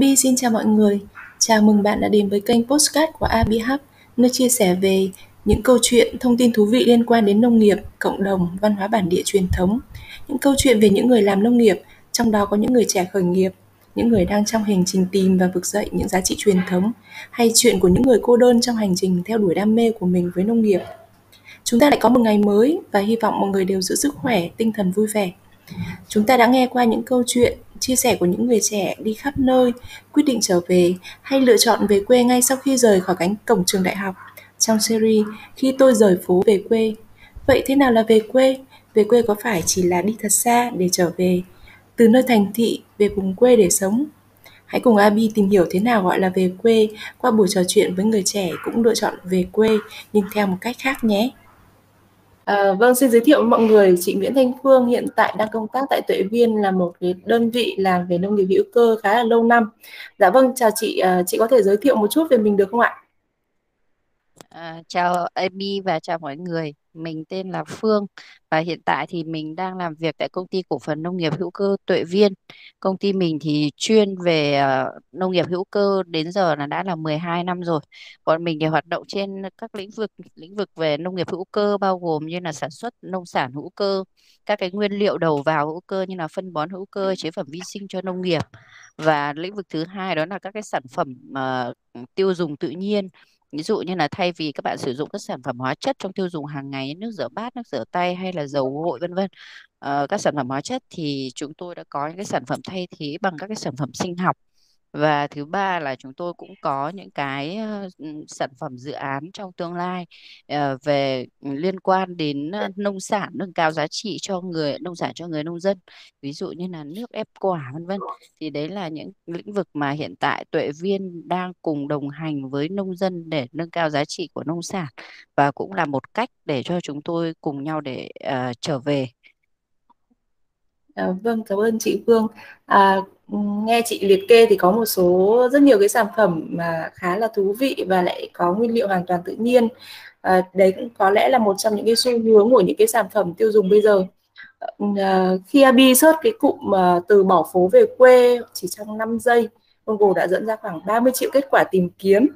Abi xin chào mọi người. Chào mừng bạn đã đến với kênh Postcard của Abi Hub, nơi chia sẻ về những câu chuyện, thông tin thú vị liên quan đến nông nghiệp, cộng đồng, văn hóa bản địa truyền thống. Những câu chuyện về những người làm nông nghiệp, trong đó có những người trẻ khởi nghiệp, những người đang trong hành trình tìm và vực dậy những giá trị truyền thống, hay chuyện của những người cô đơn trong hành trình theo đuổi đam mê của mình với nông nghiệp. Chúng ta lại có một ngày mới và hy vọng mọi người đều giữ sức khỏe, tinh thần vui vẻ. Chúng ta đã nghe qua những câu chuyện, chia sẻ của những người trẻ đi khắp nơi, quyết định trở về hay lựa chọn về quê ngay sau khi rời khỏi cánh cổng trường đại học trong series Khi tôi rời phố về quê. Vậy thế nào là về quê? Về quê có phải chỉ là đi thật xa để trở về, từ nơi thành thị về vùng quê để sống? Hãy cùng Abi tìm hiểu thế nào gọi là về quê qua buổi trò chuyện với người trẻ cũng lựa chọn về quê nhưng theo một cách khác nhé. À, vâng, xin giới thiệu mọi người, chị Nguyễn Thanh Phương hiện tại đang công tác tại Tuệ Viên là một cái đơn vị làm về nông nghiệp hữu cơ khá là lâu năm. Dạ vâng, chào chị, à, chị có thể giới thiệu một chút về mình được không ạ? À, chào Amy và chào mọi người. Mình tên là Phương và hiện tại thì mình đang làm việc tại công ty cổ phần nông nghiệp hữu cơ Tuệ Viên. Công ty mình thì chuyên về uh, nông nghiệp hữu cơ đến giờ là đã là 12 năm rồi. Còn mình thì hoạt động trên các lĩnh vực lĩnh vực về nông nghiệp hữu cơ bao gồm như là sản xuất nông sản hữu cơ, các cái nguyên liệu đầu vào hữu cơ như là phân bón hữu cơ, chế phẩm vi sinh cho nông nghiệp. Và lĩnh vực thứ hai đó là các cái sản phẩm uh, tiêu dùng tự nhiên Ví dụ như là thay vì các bạn sử dụng các sản phẩm hóa chất trong tiêu dùng hàng ngày, nước rửa bát, nước rửa tay hay là dầu gội vân vân, ờ, các sản phẩm hóa chất thì chúng tôi đã có những cái sản phẩm thay thế bằng các cái sản phẩm sinh học và thứ ba là chúng tôi cũng có những cái ờ, sản phẩm dự án trong tương lai ờ, về liên quan đến ờ, nông sản nâng cao giá trị cho người nông sản cho người nông dân. Ví dụ như là nước ép quả vân vân. Thì đấy là những lĩnh vực mà hiện tại Tuệ Viên đang cùng đồng hành với nông dân để nâng cao giá trị của nông sản và cũng là một cách để cho chúng tôi cùng nhau để uh, trở về. À, vâng, cảm ơn chị Phương. À, nghe chị liệt kê thì có một số rất nhiều cái sản phẩm mà khá là thú vị và lại có nguyên liệu hoàn toàn tự nhiên. À, đấy cũng có lẽ là một trong những cái xu hướng của những cái sản phẩm tiêu dùng bây giờ. À, khi Abi search cái cụm à, từ bỏ phố về quê chỉ trong 5 giây, Google đã dẫn ra khoảng 30 triệu kết quả tìm kiếm.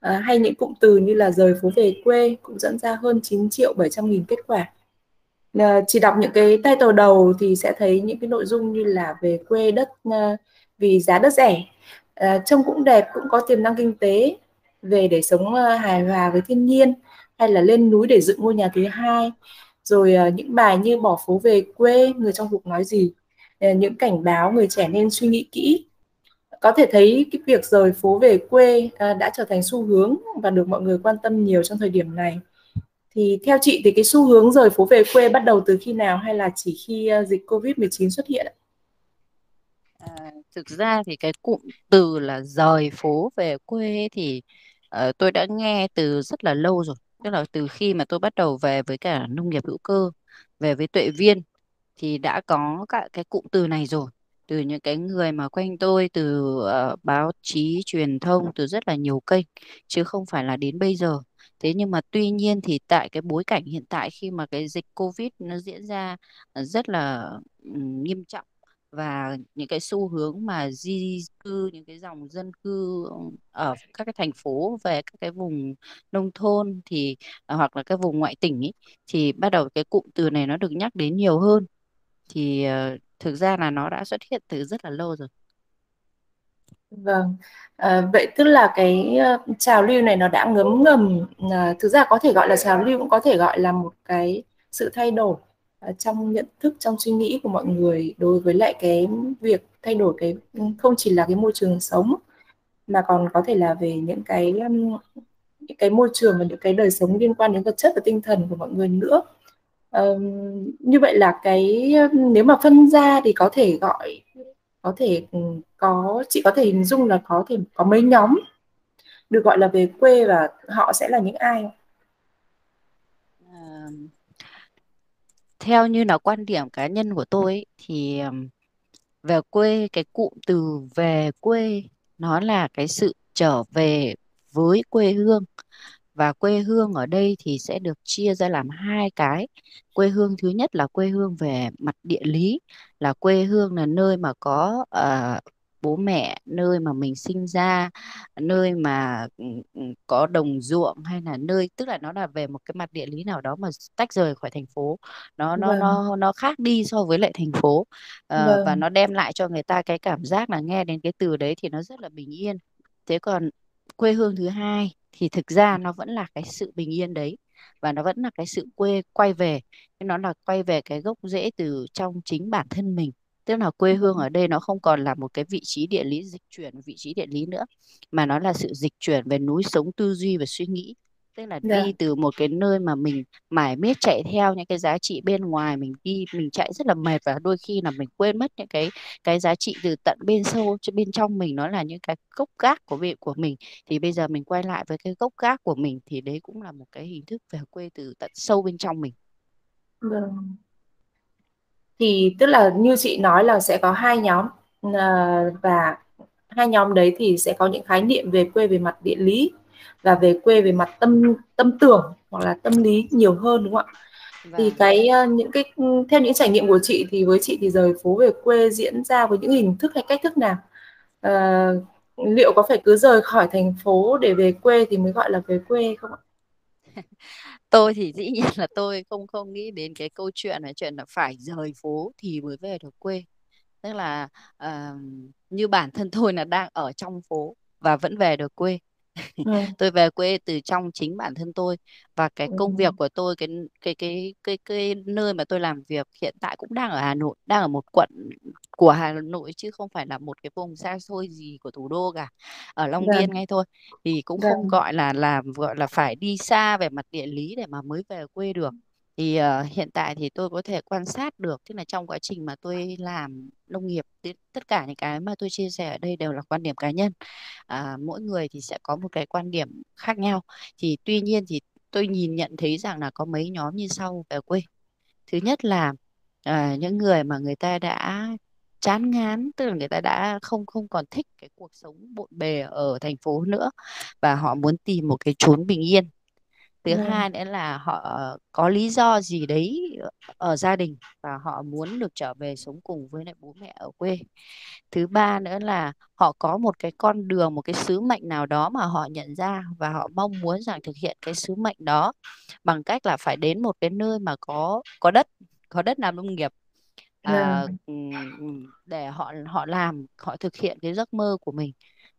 À, hay những cụm từ như là rời phố về quê cũng dẫn ra hơn 9 triệu 700 nghìn kết quả Ờ, chỉ đọc những cái title đầu thì sẽ thấy những cái nội dung như là về quê đất ờ, vì giá đất rẻ. Ờ, trông cũng đẹp, cũng có tiềm năng kinh tế, về để sống hài hòa với thiên nhiên, hay là lên núi để dựng ngôi nhà thứ hai. Rồi những bài như bỏ phố về quê, người trong cuộc nói gì những cảnh báo người trẻ nên suy nghĩ kỹ. Có thể thấy cái việc rời phố về quê đã trở thành xu hướng và được mọi người quan tâm nhiều trong thời điểm này thì theo chị thì cái xu hướng rời phố về quê bắt đầu từ khi nào hay là chỉ khi ờ, dịch Covid-19 xuất hiện ạ? À, thực ra thì cái cụm từ là rời phố về quê thì uh, tôi đã nghe từ rất là lâu rồi. Tức là từ khi mà tôi bắt đầu về với cả nông nghiệp hữu cơ, về với Tuệ Viên thì đã có cả cái cụm từ này rồi. Từ những cái người mà quanh tôi, từ uh, báo chí, truyền thông, từ rất là nhiều kênh, chứ không phải là đến bây giờ. Thế nhưng mà tuy nhiên thì tại cái bối cảnh hiện tại khi mà cái dịch Covid nó diễn ra ờ, rất là nghiêm trọng và những cái xu hướng mà di cư những cái dòng dân cư ở các cái thành phố về các cái vùng nông thôn thì ờ, hoặc là các vùng ngoại tỉnh ý, thì bắt đầu cái cụm từ này nó được nhắc đến nhiều hơn. Thì uh, thực ra là nó đã xuất hiện từ rất là lâu rồi. Vâng, à, vậy tức là cái uh, trào lưu này nó đã ngấm ngầm, à, thực ra có thể gọi là trào lưu cũng có thể gọi là một cái sự thay đổi uh, trong nhận thức, trong suy nghĩ của mọi người đối với lại cái việc thay đổi cái ừ, không chỉ là cái môi trường sống mà còn có thể là về những cái um, những cái môi trường và những cái đời sống liên quan đến vật chất và tinh thần của mọi người nữa. Uh, như vậy là cái ừ, nếu mà phân ra thì có thể gọi có thể ừ, có chị có thể hình dung là có thể có mấy nhóm được gọi là về quê và họ sẽ là những ai? À, theo như là quan điểm cá nhân của tôi ấy, thì về quê cái cụm từ về quê nó là cái sự trở về với quê hương và quê hương ở đây thì sẽ được chia ra làm hai cái. Quê hương thứ nhất là quê hương về mặt địa lý là quê hương là nơi mà có uh, bố mẹ nơi mà mình sinh ra nơi mà ừ, ừ, có đồng ruộng hay là nơi tức là nó là về một cái mặt địa lý nào đó mà tách rời khỏi thành phố. Nó nó vâng. nó nó khác đi so với lại thành phố. Và vâng. nó đem lại cho người ta cái cảm giác là nghe đến cái từ đấy thì nó rất là bình yên. Thế còn quê hương thứ hai thì thực ra nó vẫn là cái sự bình yên đấy và nó vẫn là cái sự quê quay về. Nó là quay về cái gốc rễ từ trong chính bản thân mình. Tức là quê hương ở đây nó không còn là một cái vị trí địa lý dịch chuyển vị trí địa lý nữa mà nó là sự dịch chuyển về núi sống tư duy và suy nghĩ tức là đi dạ từ một cái nơi mà mình mải miết chạy theo những cái giá trị bên ngoài mình đi mình chạy rất là mệt và đôi khi là mình quên mất những cái cái giá trị từ tận bên sâu cho bên trong mình nó là những cái gốc gác của việc của mình. Thì bây giờ mình quay lại với cái gốc gác của mình thì đấy cũng là một cái hình thức về quê từ tận sâu bên trong mình. Vâng. Thì tức là như chị nói là sẽ có hai nhóm à, và hai nhóm đấy thì sẽ có những khái niệm về quê về mặt địa lý và về quê về mặt tâm tâm tưởng hoặc là tâm lý nhiều hơn đúng không ạ? Thì và cái ờ, những cái theo những trải nghiệm của chị thì với chị thì rời phố về quê diễn ra với những hình thức hay cách thức nào? Ờ, liệu có phải cứ rời khỏi thành phố để về quê thì mới gọi là về quê không ạ? tôi thì dĩ nhiên là tôi không không nghĩ đến cái câu chuyện là chuyện là phải rời phố thì mới về được quê tức là ờ, như bản thân tôi là đang ở trong phố và vẫn về được quê Ừ. tôi về quê từ trong chính bản thân tôi và cái Ừ. công việc của tôi cái cái cái cái cái nơi mà tôi làm việc hiện tại cũng đang ở Hà Nội đang ở một quận của Hà Nội chứ không phải là một cái vùng xa xôi gì của thủ đô cả ở Long Vâng, Biên ngay thôi thì cũng không vâng, gọi là là gọi là phải đi xa về mặt địa lý để mà mới về quê được thì uh, hiện tại thì tôi có thể quan sát được tức là trong quá trình mà tôi làm nông nghiệp tất cả những cái mà tôi chia sẻ ở đây đều là quan điểm cá nhân. À, mỗi người thì sẽ có một cái quan điểm khác nhau. Thì tuy nhiên thì tôi nhìn nhận thấy rằng là có mấy nhóm như sau về quê. Thứ nhất là à, những người mà người ta đã chán ngán tức là người ta đã không không còn thích cái cuộc sống bộn bề ở thành phố nữa và họ muốn tìm một cái chốn bình yên thứ vâng, hai nữa là họ có lý do gì đấy ở gia đình và họ muốn được trở về sống cùng với lại bố mẹ ở quê. Thứ ba nữa là họ có một cái con đường một cái sứ mệnh nào đó mà họ nhận ra và họ mong muốn rằng thực hiện cái sứ mệnh đó bằng cách là phải đến một cái nơi mà có có đất có đất làm nông nghiệp. À, để họ họ làm họ thực hiện cái giấc mơ của mình.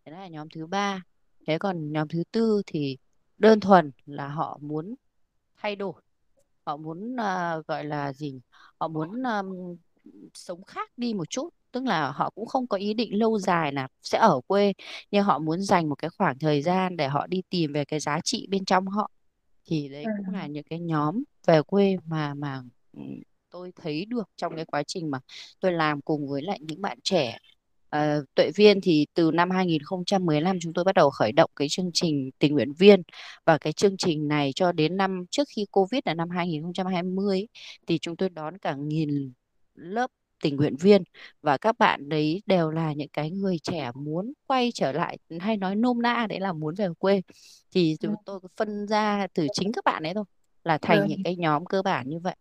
Thế là nhóm thứ ba. Thế còn nhóm thứ tư thì đơn thuần là họ muốn thay đổi họ muốn à, gọi là gì họ muốn um, sống khác đi một chút tức là họ cũng không có ý định lâu dài là sẽ ở quê nhưng họ muốn dành một cái khoảng thời gian để họ đi tìm về cái giá trị bên trong họ. Thì đấy cũng là những cái nhóm về quê mà mà ừ, tôi thấy được trong cái quá trình mà tôi làm cùng với lại những bạn trẻ Ờ, Tuệ Viên thì từ năm 2015 chúng tôi bắt đầu khởi động cái chương trình tình nguyện viên. Và cái chương trình này cho đến năm trước khi Covid là năm 2020 ấy, thì chúng tôi đón cả nghìn lớp tình nguyện viên. Và các bạn đấy đều là những cái người trẻ muốn quay trở lại hay nói nôm na đấy là muốn về quê. Thì chúng tôi phân ra từ chính các bạn ấy thôi là thành những vâng, cái nhóm cơ bản như vậy.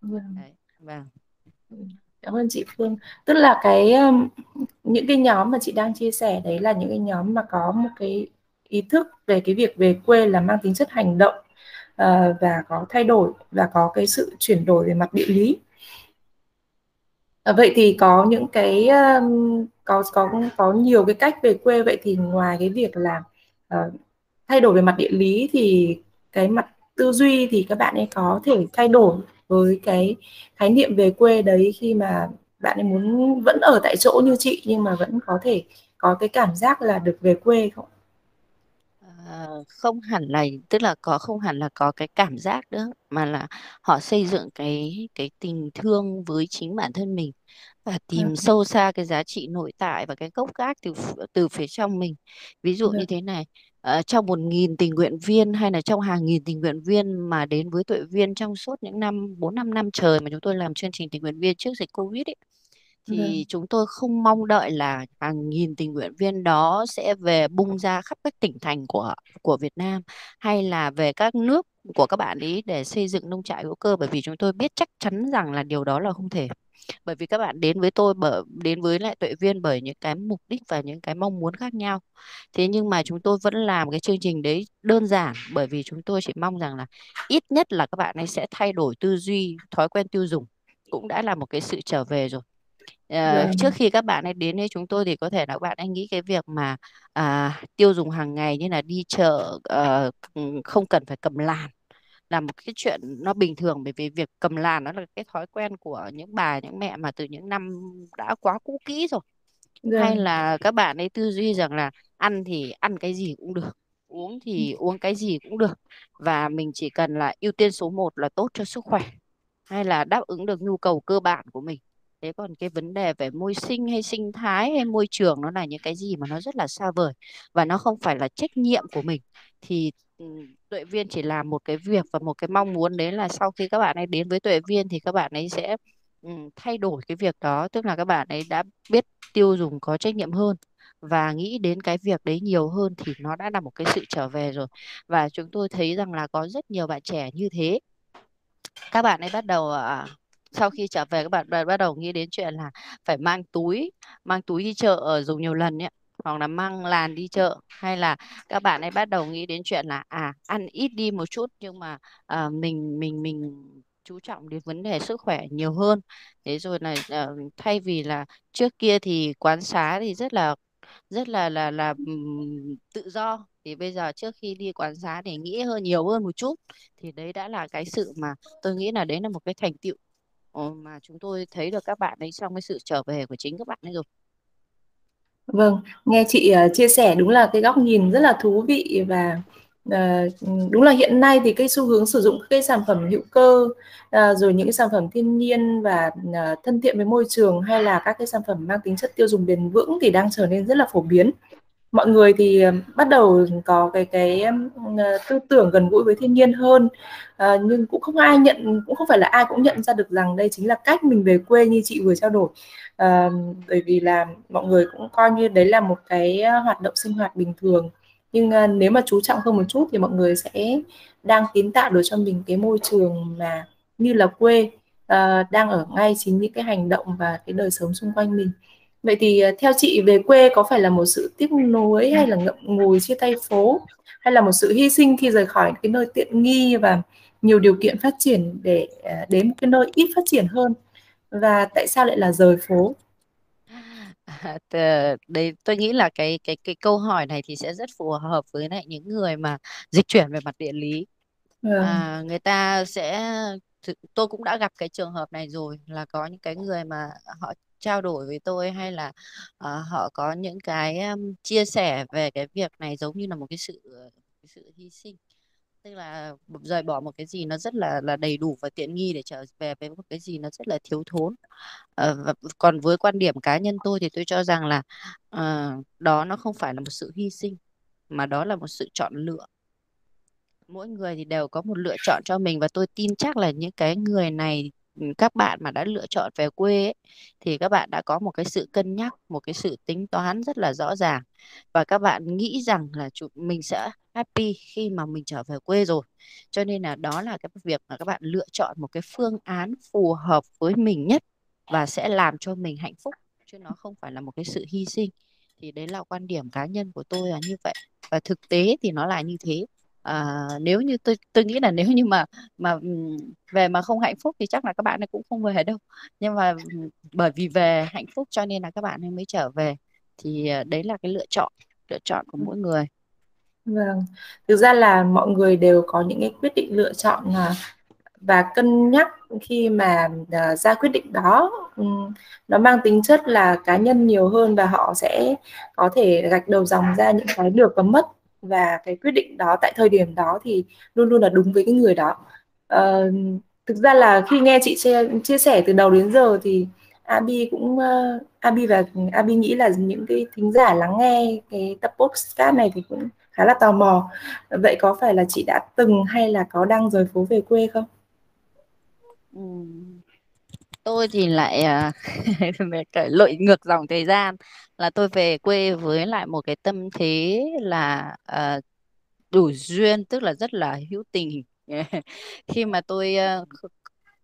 Vâng. đấy vâng Cảm ơn chị Phương. Tức là cái những cái nhóm mà chị đang chia sẻ đấy là những cái nhóm mà có một cái ý thức về cái việc về quê là mang tính chất hành động ờ, và có thay đổi và có cái sự chuyển đổi về mặt địa lý. Ờ, vậy thì có những cái um, có có có nhiều cái cách về quê vậy thì ngoài cái việc là uh, thay đổi về mặt địa lý thì cái mặt tư duy thì các bạn ấy có thể thay đổi với cái khái niệm về quê đấy khi mà bạn ấy muốn vẫn ở tại chỗ như chị nhưng mà vẫn có thể có cái cảm giác là được về quê không? Ờ, không hẳn là tức là có không hẳn là có cái cảm giác nữa mà là họ xây dựng cái cái tình thương với chính bản thân mình và tìm Vâng, sâu xa cái giá trị nội tại và cái gốc gác từ từ phía trong mình. Ví dụ vâng, như thế này ờ, trong một nghìn tình nguyện viên hay là trong hàng nghìn tình nguyện viên mà đến với Tuệ Viên trong suốt những năm bốn năm năm trời mà chúng tôi làm chương trình tình nguyện viên trước dịch Covid ấy thì chúng tôi không mong đợi là hàng nghìn tình nguyện viên đó sẽ về bung ra khắp các tỉnh thành của của Việt Nam hay là về các nước của các bạn ấy để xây dựng nông trại hữu cơ. Bởi vì chúng tôi biết chắc chắn rằng là điều đó là không thể bởi vì các bạn đến với tôi bởi đến với lại Tuệ Viên bởi những cái mục đích và những cái mong muốn khác nhau. Thế nhưng mà chúng tôi vẫn làm cái chương trình đấy đơn giản bởi vì chúng tôi chỉ mong rằng là ít nhất là các bạn ấy sẽ thay đổi tư duy thói quen tiêu dùng cũng đã là một cái sự trở về rồi. Ờ, trước khi các bạn ấy đến với chúng tôi thì có thể là các bạn ấy nghĩ cái việc mà à, tiêu dùng hàng ngày như là đi chợ ờ, không cần phải cầm làn là một cái chuyện nó bình thường bởi vì việc cầm làn nó là cái thói quen của những bà những mẹ mà từ những năm đã quá cũ kỹ rồi. Hay vâng, là các bạn ấy tư duy rằng là ăn thì ăn cái gì cũng được uống thì uống cái gì cũng được và mình chỉ cần là ưu tiên số một là tốt cho sức khỏe hay là đáp ứng được nhu cầu cơ bản của mình. Thế còn cái vấn đề về môi sinh hay sinh thái hay môi trường nó là những cái gì mà nó rất là xa vời và nó không phải là trách nhiệm của mình thì ừ, Ừ, tuệ viên chỉ làm một cái việc và một cái mong muốn đấy là sau khi các bạn ấy đến với tuệ viên thì các bạn ấy sẽ ừ, thay đổi cái việc đó. Tức là các bạn ấy đã biết tiêu dùng có trách nhiệm hơn và nghĩ đến cái việc đấy nhiều hơn thì nó đã là một cái sự trở về rồi. Và chúng tôi thấy rằng là có rất nhiều bạn trẻ như thế. Các bạn ấy bắt đầu à, sau khi trở về các bạn bắt đầu nghĩ đến chuyện là phải mang túi mang túi đi chợ dùng nhiều lần ấy hoặc là mang làn đi chợ hay là các bạn ấy bắt đầu nghĩ đến chuyện là à ăn ít đi một chút nhưng mà à, mình mình mình chú trọng đến vấn đề sức khỏe nhiều hơn. Thế rồi là à, thay vì là trước kia thì quán xá thì rất là rất là là là tự do. Thì bây giờ trước khi đi quán xá để nghĩ hơn nhiều hơn một chút. Thì đấy đã là cái sự mà tôi nghĩ là đấy là một cái thành tựu ờ, mà chúng tôi thấy được các bạn ấy trong cái sự trở về của chính các bạn ấy rồi vâng. Nghe chị uh, chia sẻ đúng là cái góc nhìn rất là thú vị và uh, đúng là hiện nay thì cái xu hướng sử dụng các cái sản phẩm hữu cơ uh, rồi những cái sản phẩm thiên nhiên và thân thiện với môi trường hay là các cái sản phẩm mang tính chất tiêu dùng bền vững thì đang trở nên rất là phổ biến mọi người thì ờ, bắt đầu có cái cái ờ, tư tưởng gần gũi với thiên nhiên hơn. À, nhưng cũng không ai nhận cũng không phải là ai cũng nhận ra được rằng đây chính là cách mình về quê như chị vừa trao đổi. À, bởi vì là mọi người cũng coi như đấy là một cái hoạt động sinh hoạt bình thường. Nhưng à, nếu mà chú trọng hơn một chút thì mọi người sẽ đang kiến tạo được cho mình cái môi trường mà như là quê à, đang ở ngay chính những cái hành động và cái đời sống xung quanh mình. Vậy thì ờ, theo chị về quê có phải là một sự tiếc nuối hay là ngậm ngùi chia tay phố? Hay là một sự hy sinh khi rời khỏi cái nơi tiện nghi và nhiều điều kiện phát triển để ờ, đến một cái nơi ít phát triển hơn? Và tại sao lại là rời phố? À, đấy tôi nghĩ là cái cái cái câu hỏi này thì sẽ rất phù hợp với lại những người mà dịch chuyển về mặt địa lý. Vâng, à, người ta sẽ tôi cũng đã gặp cái trường hợp này rồi là có những cái người mà họ trao đổi với tôi hay là uh, họ có những cái um, chia sẻ về cái việc này giống như là một cái sự ờ, cái sự hy sinh. Tức là rời bỏ một cái gì nó rất là là đầy đủ và tiện nghi để trở về với một cái gì nó rất là thiếu thốn. À, và còn với quan điểm cá nhân tôi thì tôi cho rằng là à, đó nó không phải là một sự hy sinh mà đó là một sự chọn lựa. Mỗi người thì đều có một lựa chọn cho mình và tôi tin chắc là những cái người này các bạn mà đã lựa chọn về quê ấy, thì các bạn đã có một cái sự cân nhắc một cái sự tính toán rất là rõ ràng. Và các bạn nghĩ rằng là chúng mình sẽ happy khi mà mình trở về quê rồi. Cho nên là đó là cái việc mà các bạn lựa chọn một cái phương án phù hợp với mình nhất và sẽ làm cho mình hạnh phúc chứ nó không phải là một cái sự hy sinh. Thì đấy là quan điểm cá nhân của tôi là như vậy. Và thực tế thì nó là như thế à, nếu như tôi tôi nghĩ là nếu như mà mà về mà không hạnh phúc thì chắc là các bạn ấy cũng không về đâu. Nhưng mà bởi vì về hạnh phúc cho nên là các bạn ấy mới trở về. Thì à, đấy là cái lựa chọn lựa chọn của mỗi người. Vâng. Thực ra là mọi người đều có những cái quyết định lựa chọn à, và cân nhắc khi mà à, ra quyết định đó. Nó mang tính chất là cá nhân nhiều hơn và họ sẽ có thể gạch đầu dòng ra những cái được và mất và cái quyết định đó tại thời điểm đó thì luôn luôn là đúng với cái người đó. Uh, thực ra là khi nghe chị chia, chia sẻ từ đầu đến giờ thì Abi cũng uh, Abi và Abi nghĩ là những cái thính giả lắng nghe cái tập podcast này thì cũng khá là tò mò. Vậy có phải là chị đã từng hay là có đang rời phố về quê không? Tôi thì lại à, lội ngược dòng thời gian. Là tôi về quê với lại một cái tâm thế là à, đủ duyên tức là rất là hữu tình. Khi mà tôi ờ,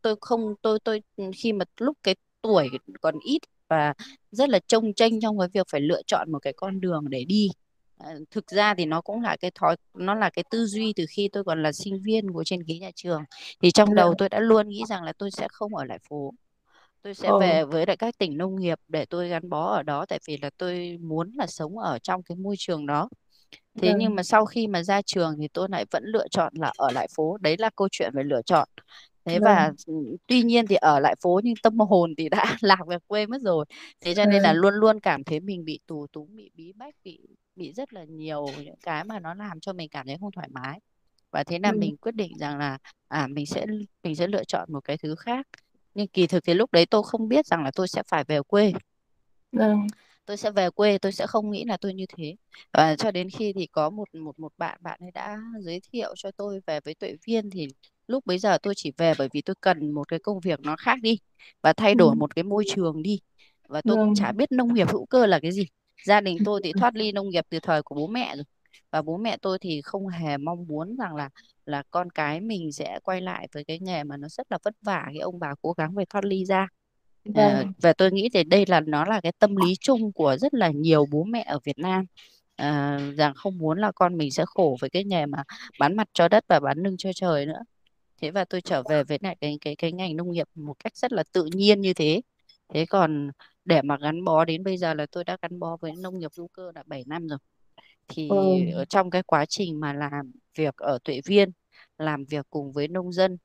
tôi không tôi tôi khi mà lúc cái tuổi còn ít và rất là chông chênh trong cái việc phải lựa chọn một cái con đường để đi thực ra thì nó cũng là cái thói nó là cái tư duy từ khi tôi còn là sinh viên ngồi trên ghế nhà trường. Thì trong đầu vâng tôi đã luôn nghĩ rằng là tôi sẽ không ở lại phố tôi sẽ ồ về với lại các tỉnh nông nghiệp để tôi gắn bó ở đó tại vì là tôi muốn là sống ở trong cái môi trường đó. Thế nhưng vâng mà sau khi mà ra trường thì tôi lại vẫn lựa chọn là ở lại phố. Đấy là câu chuyện về lựa chọn. Thế và vâng. ừ, tuy nhiên thì ở lại phố nhưng tâm hồn thì đã lạc về quê mất rồi. Thế cho nên là vâng. luôn luôn cảm thấy mình bị tù túng bị bí bách bị bị rất là nhiều những cái mà nó làm cho mình cảm thấy không thoải mái. Và thế là vâng. mình quyết định rằng là à mình sẽ mình sẽ lựa chọn một cái thứ khác nhưng kỳ thực thì lúc đấy tôi không biết rằng là tôi sẽ phải về quê. Vâng. Tôi sẽ về quê tôi sẽ không nghĩ là tôi như thế. Và cho đến khi thì có một một một bạn bạn ấy đã giới thiệu cho tôi về với Tuệ Viên thì lúc bấy giờ tôi chỉ về bởi vì tôi cần một cái công việc nó khác đi và thay đổi vâng. một cái môi trường đi. Và tôi cũng chả vâng biết nông nghiệp hữu cơ là cái gì. Gia đình tôi thì thoát ly nông nghiệp từ thời của bố mẹ rồi và bố mẹ tôi thì không hề mong muốn rằng là là con cái mình sẽ quay lại với cái nghề mà nó rất là vất vả khi ông bà cố gắng về thoát ly ra À, vâng và tôi nghĩ thì đây là nó là cái tâm lý chung của rất là nhiều bố mẹ ở Việt Nam à, rằng không muốn là con mình sẽ khổ với cái nghề mà bán mặt cho đất và bán lưng cho trời nữa. Thế và tôi trở về với lại cái cái cái ngành nông nghiệp một cách rất là tự nhiên như thế. Thế còn để mà gắn bó đến bây giờ là tôi đã gắn bó với nông nghiệp hữu cơ là 7 năm rồi. Thì ở trong cái quá trình mà làm việc ở Tuệ Viên, làm việc cùng với nông dân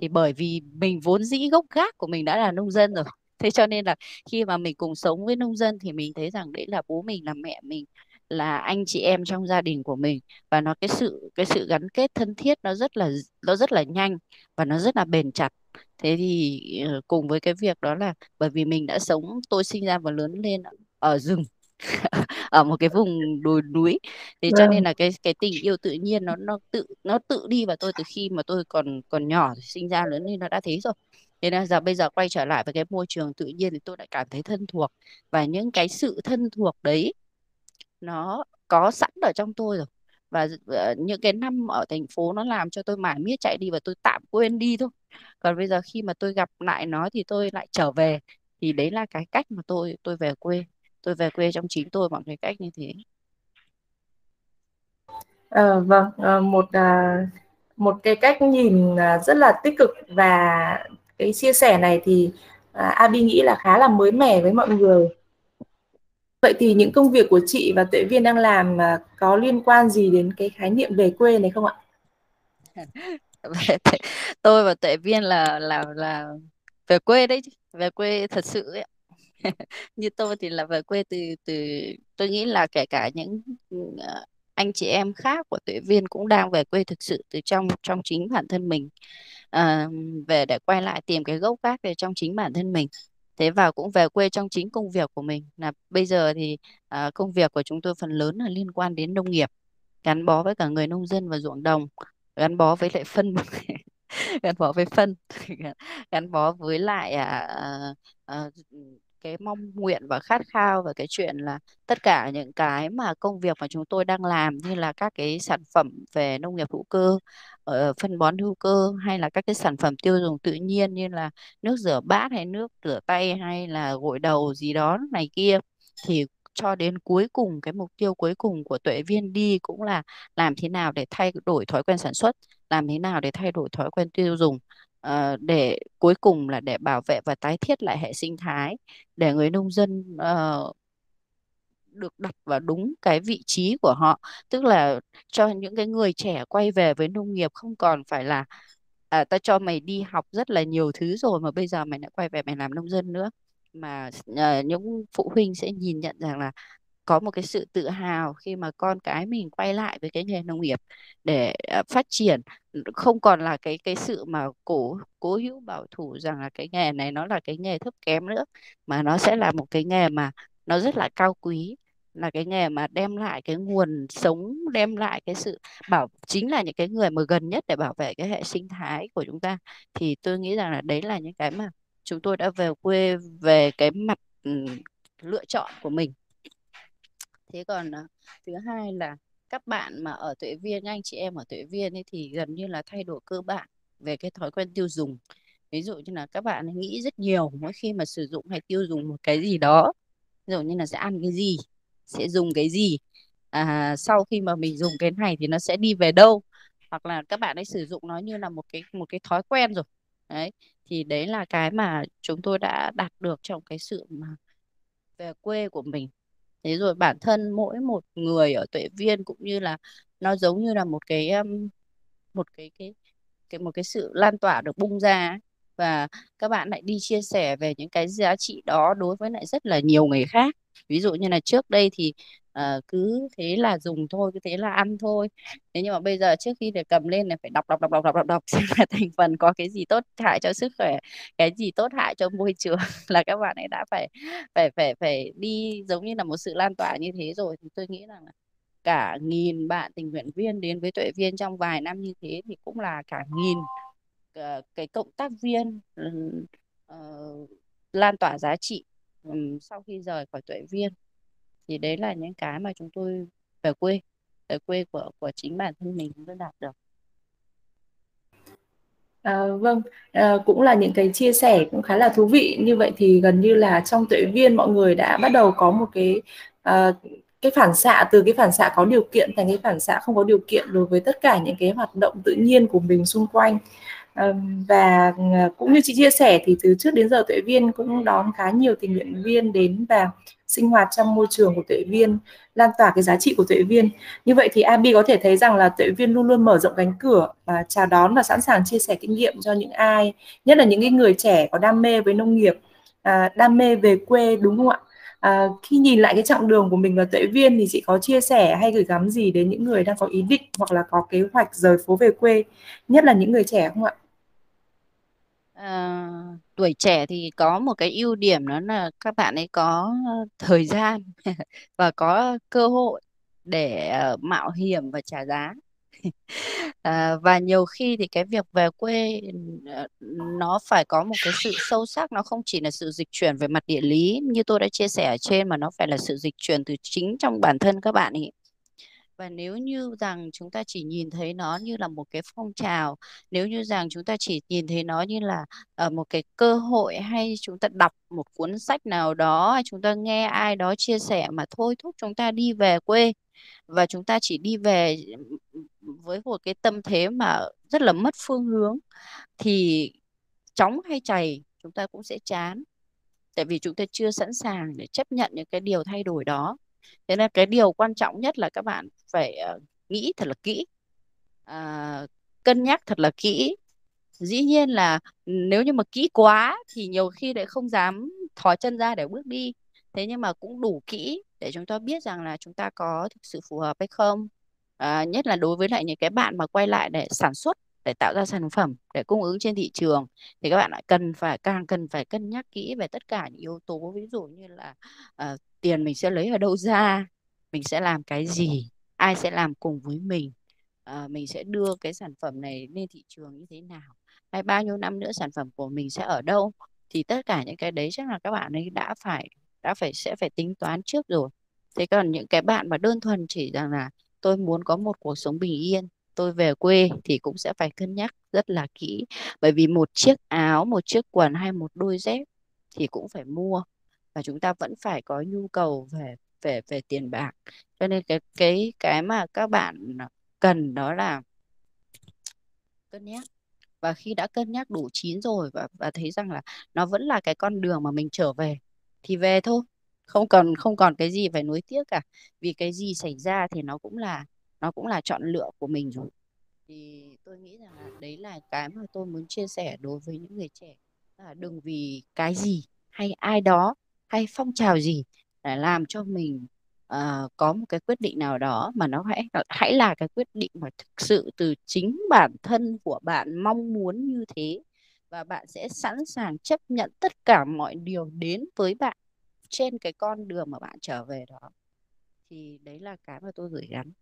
thì bởi vì mình vốn dĩ gốc gác của mình đã là nông dân rồi thế cho nên là khi mà mình cùng sống với nông dân thì mình thấy rằng đấy là bố mình là mẹ mình là anh chị em trong gia đình của mình. Và nó cái sự cái sự gắn kết thân thiết nó rất là nó rất là nhanh và nó rất là bền chặt. Thế thì ờ, cùng với cái việc đó là bởi vì mình đã sống tôi sinh ra và lớn lên ở rừng ở một cái vùng đồi núi. Thế cho nên vâng. là cái cái tình yêu tự nhiên nó nó tự nó tự đi vào tôi từ khi mà tôi còn còn nhỏ sinh ra lớn lên nó đã thế rồi. Thế nên giờ bây giờ quay trở lại với cái môi trường tự nhiên thì tôi lại cảm thấy thân thuộc. Và những cái sự thân thuộc đấy nó có sẵn ở trong tôi rồi. Và ờ, những cái năm ở thành phố nó làm cho tôi mải miết chạy đi và tôi tạm quên đi thôi. Còn bây giờ khi mà tôi gặp lại nó thì tôi lại trở về. Thì đấy là cái cách mà tôi tôi về quê tôi về quê trong chính tôi bằng cái cách như thế Ờ, vâng ờ, một à, một cái cách nhìn à, rất là tích cực và cái chia sẻ này thì à, Abi nghĩ là khá là mới mẻ với mọi người vậy thì những công việc của chị và Tuệ Viên đang làm à, có liên quan gì đến cái khái niệm về quê này không ạ tôi và Tuệ Viên là là là về quê đấy chứ. về quê thật sự ấy. như tôi thì là về quê từ từ tôi nghĩ là kể cả những ừ, ờ, anh chị em khác của Tuệ Viên cũng đang về quê thực sự từ trong trong chính bản thân mình. À, về để quay lại tìm cái gốc gác về trong chính bản thân mình. Thế và cũng về quê trong chính công việc của mình. Là bây giờ thì à, công việc của chúng tôi phần lớn là liên quan đến nông nghiệp gắn bó với cả người nông dân và ruộng đồng gắn bó với lại phân. Gắn bó với phân. Gắn bó với lại à, à, à, cái mong nguyện và khát khao và cái chuyện là tất cả những cái mà công việc mà chúng tôi đang làm như là các cái sản phẩm về nông nghiệp hữu cơ ở phân bón hữu cơ hay là các cái sản phẩm tiêu dùng tự nhiên như là nước rửa bát hay nước rửa tay hay là gội đầu gì đó này kia, thì cho đến cuối cùng, cái mục tiêu cuối cùng của Tuệ Viên đi cũng là làm thế nào để thay đổi thói quen sản xuất, làm thế nào để thay đổi thói quen tiêu dùng. Ờ, để cuối cùng là để bảo vệ và tái thiết lại hệ sinh thái để người nông dân uh, được đặt vào đúng cái vị trí của họ. Tức là cho những cái người trẻ quay về với nông nghiệp không còn phải là à, ta cho mày đi học rất là nhiều thứ rồi mà bây giờ mày lại quay về mày làm nông dân nữa. Mà uh, những phụ huynh sẽ nhìn nhận rằng là có một cái sự tự hào khi mà con cái mình quay lại với cái nghề nông nghiệp để ờ, phát triển. Không còn là cái cái sự mà cố cố hữu bảo thủ rằng là cái nghề này nó là cái nghề thấp kém nữa, mà nó sẽ là một cái nghề mà nó rất là cao quý, là cái nghề mà đem lại cái nguồn sống, đem lại cái sự bảo, chính là những cái người mà gần nhất để bảo vệ cái hệ sinh thái của chúng ta. Thì tôi nghĩ rằng là đấy là những cái mà chúng tôi đã về quê, về cái mặt lựa chọn của mình thế còn ờ, thứ hai là các bạn mà ở Tuệ Viên anh chị em ở Tuệ Viên ấy thì gần như là thay đổi cơ bản về cái thói quen tiêu dùng. Ví dụ như là các bạn nghĩ rất nhiều mỗi khi mà sử dụng hay tiêu dùng một cái gì đó ví dụ như là sẽ ăn cái gì sẽ dùng cái gì à, sau khi mà mình dùng cái này thì nó sẽ đi về đâu hoặc là các bạn ấy sử dụng nó như là một cái một cái thói quen rồi. Đấy thì đấy là cái mà chúng tôi đã đạt được trong cái sự mà về quê của mình thế rồi bản thân mỗi một người ở tuệ viên cũng như là nó giống như là một cái một cái cái cái, một cái sự lan tỏa được bung ra và các bạn lại đi chia sẻ về những cái giá trị đó đối với lại rất là nhiều người khác. Ví dụ như là trước đây thì ờ, cứ thế là dùng thôi cứ thế là ăn thôi. Thế nhưng mà bây giờ trước khi để cầm lên là phải đọc đọc đọc đọc đọc đọc đọc xem là thành phần có cái gì tốt hại cho sức khỏe cái gì tốt hại cho môi trường. Là các bạn ấy đã phải phải phải phải đi giống như là một sự lan tỏa như thế rồi. Thì tôi nghĩ rằng là cả nghìn bạn tình nguyện viên đến với tuệ viên trong vài năm như thế thì cũng là cả nghìn ờ, cái cộng tác viên uh, lan tỏa giá trị um, sau khi rời khỏi tuệ viên thì đấy là những cái mà chúng tôi về quê về quê của của chính bản thân mình chúng tôi đạt được À, vâng, à, cũng là những cái chia sẻ cũng khá là thú vị. Như vậy thì gần như là trong tuệ viên mọi người đã bắt đầu có một cái à, cái phản xạ từ cái phản xạ có điều kiện thành cái phản xạ không có điều kiện đối với tất cả những cái hoạt động tự nhiên của mình xung quanh. À, và cũng như chị chia sẻ thì từ trước đến giờ tuệ viên cũng đón khá nhiều tình nguyện viên đến và sinh hoạt trong môi trường của tuệ viên lan tỏa cái giá trị của tuệ viên. Như vậy thì Abi có thể thấy rằng là tuệ viên luôn luôn mở rộng cánh cửa và chào đón và sẵn sàng chia sẻ kinh nghiệm cho những ai nhất là những cái người trẻ có đam mê với nông nghiệp à, đam mê về quê đúng không ạ? À, khi nhìn lại cái chặng đường của mình là tuệ viên thì chị có chia sẻ hay gửi gắm gì đến những người đang có ý định hoặc là có kế hoạch rời phố về quê nhất là những người trẻ không ạ? À, tuổi trẻ thì có một cái ưu điểm đó là các bạn ấy có thời gian và có cơ hội để ờ, mạo hiểm và trả giá. À, và nhiều khi thì cái việc về quê ờ, nó phải có một cái sự sâu sắc, nó không chỉ là sự dịch chuyển về mặt địa lý như tôi đã chia sẻ ở trên mà nó phải là sự dịch chuyển từ chính trong bản thân các bạn ấy và nếu như rằng chúng ta chỉ nhìn thấy nó như là một cái phong trào nếu như rằng chúng ta chỉ nhìn thấy nó như là uh, một cái cơ hội hay chúng ta đọc một cuốn sách nào đó hay chúng ta nghe ai đó chia sẻ mà thôi thúc chúng ta đi về quê và chúng ta chỉ đi về với một cái tâm thế mà rất là mất phương hướng thì chóng hay chày chúng ta cũng sẽ chán. Tại vì chúng ta chưa sẵn sàng để chấp nhận những cái điều thay đổi đó. Thế nên cái điều quan trọng nhất là các bạn phải uh, nghĩ thật là kỹ. Uh, cân nhắc thật là kỹ. Dĩ nhiên là nếu như mà kỹ quá thì nhiều khi lại không dám thò chân ra để bước đi. Thế nhưng mà cũng đủ kỹ để chúng ta biết rằng là chúng ta có thực sự phù hợp hay không. À, nhất là đối với lại những cái bạn mà quay lại để sản xuất để tạo ra sản phẩm để cung ứng trên thị trường thì các bạn lại cần phải càng cần phải cân nhắc kỹ về tất cả những yếu tố. Ví dụ như là uh, tiền mình sẽ lấy ở đâu ra mình sẽ làm cái gì ai sẽ làm cùng với mình? À, mình sẽ đưa cái sản phẩm này lên thị trường như thế nào? Hay bao nhiêu năm nữa sản phẩm của mình sẽ ở đâu? Thì tất cả những cái đấy chắc là các bạn ấy đã phải đã phải sẽ phải tính toán trước rồi. Thế còn những cái bạn mà đơn thuần chỉ rằng là tôi muốn có một cuộc sống bình yên tôi về quê thì cũng sẽ phải cân nhắc rất là kỹ. Bởi vì một chiếc áo một chiếc quần hay một đôi dép thì cũng phải mua. Và chúng ta vẫn phải có nhu cầu về về về tiền bạc. Cho nên cái cái cái mà các bạn cần đó là cân nhắc. Và khi đã cân nhắc đủ chín rồi và và thấy rằng là nó vẫn là cái con đường mà mình trở về, thì về thôi. Không còn không còn cái gì phải nuối tiếc cả. Vì cái gì xảy ra thì nó cũng là, nó cũng là chọn lựa của mình rồi. Thì tôi nghĩ rằng là đấy là cái mà tôi muốn chia sẻ đối với những người trẻ. Là đừng vì cái gì hay ai đó hay phong trào gì để làm cho mình uh, có một cái quyết định nào đó mà nó hãy hãy là cái quyết định mà thực sự từ chính bản thân của bạn mong muốn như thế. Và bạn sẽ sẵn sàng chấp nhận tất cả mọi điều đến với bạn trên cái con đường mà bạn trở về đó. Thì đấy là cái mà tôi gửi gắm.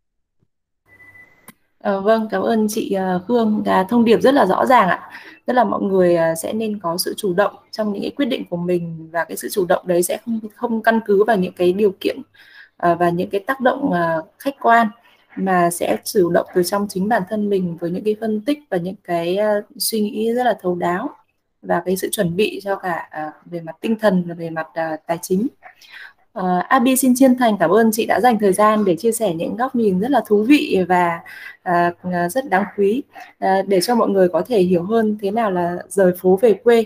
À, vâng, cảm ơn chị uh, Khương. Thông điệp rất là rõ ràng ạ. Tức là mọi người uh, sẽ nên có sự chủ động trong những cái quyết định của mình và cái sự chủ động đấy sẽ không không căn cứ vào những cái điều kiện uh, và những cái tác động uh, khách quan mà sẽ chủ động từ trong chính bản thân mình với những cái phân tích và những cái uh, suy nghĩ rất là thấu đáo. và cái sự chuẩn bị cho cả uh, về mặt tinh thần và về mặt uh, tài chính. Uh, Abi xin chân thành cảm ơn chị đã dành thời gian để chia sẻ những góc nhìn rất là thú vị và uh, rất đáng quý uh, để cho mọi người có thể hiểu hơn thế nào là rời phố về quê.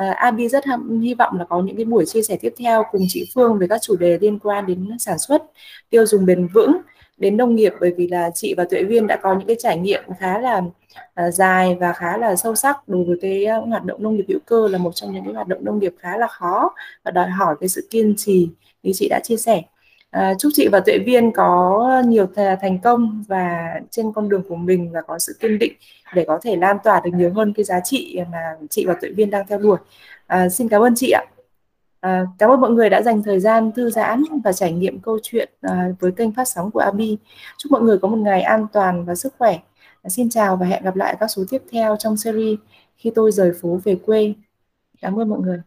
Uh, Abi rất hy vọng là có những cái buổi chia sẻ tiếp theo cùng chị Phương về các chủ đề liên quan đến sản xuất, tiêu dùng bền vững, đến nông nghiệp bởi vì là chị và Tuệ Viên đã có những cái trải nghiệm khá là uh, dài và khá là sâu sắc đối với cái uh, hoạt động nông nghiệp hữu cơ là một trong những cái hoạt động nông nghiệp khá là khó và đòi hỏi cái sự kiên trì như chị đã chia sẻ. À, chúc chị và Tuệ Viên có nhiều thành công và trên con đường của mình và có sự kiên định để có thể lan tỏa được nhiều hơn cái giá trị mà chị và Tuệ Viên đang theo đuổi. À, xin cảm ơn chị ạ. À, cảm ơn mọi người đã dành thời gian thư giãn và trải nghiệm câu chuyện à, với kênh phát sóng của Abi. Chúc mọi người có một ngày an toàn và sức khỏe. À, xin chào và hẹn gặp lại các số tiếp theo trong series khi tôi rời phố về quê. Cảm ơn mọi người.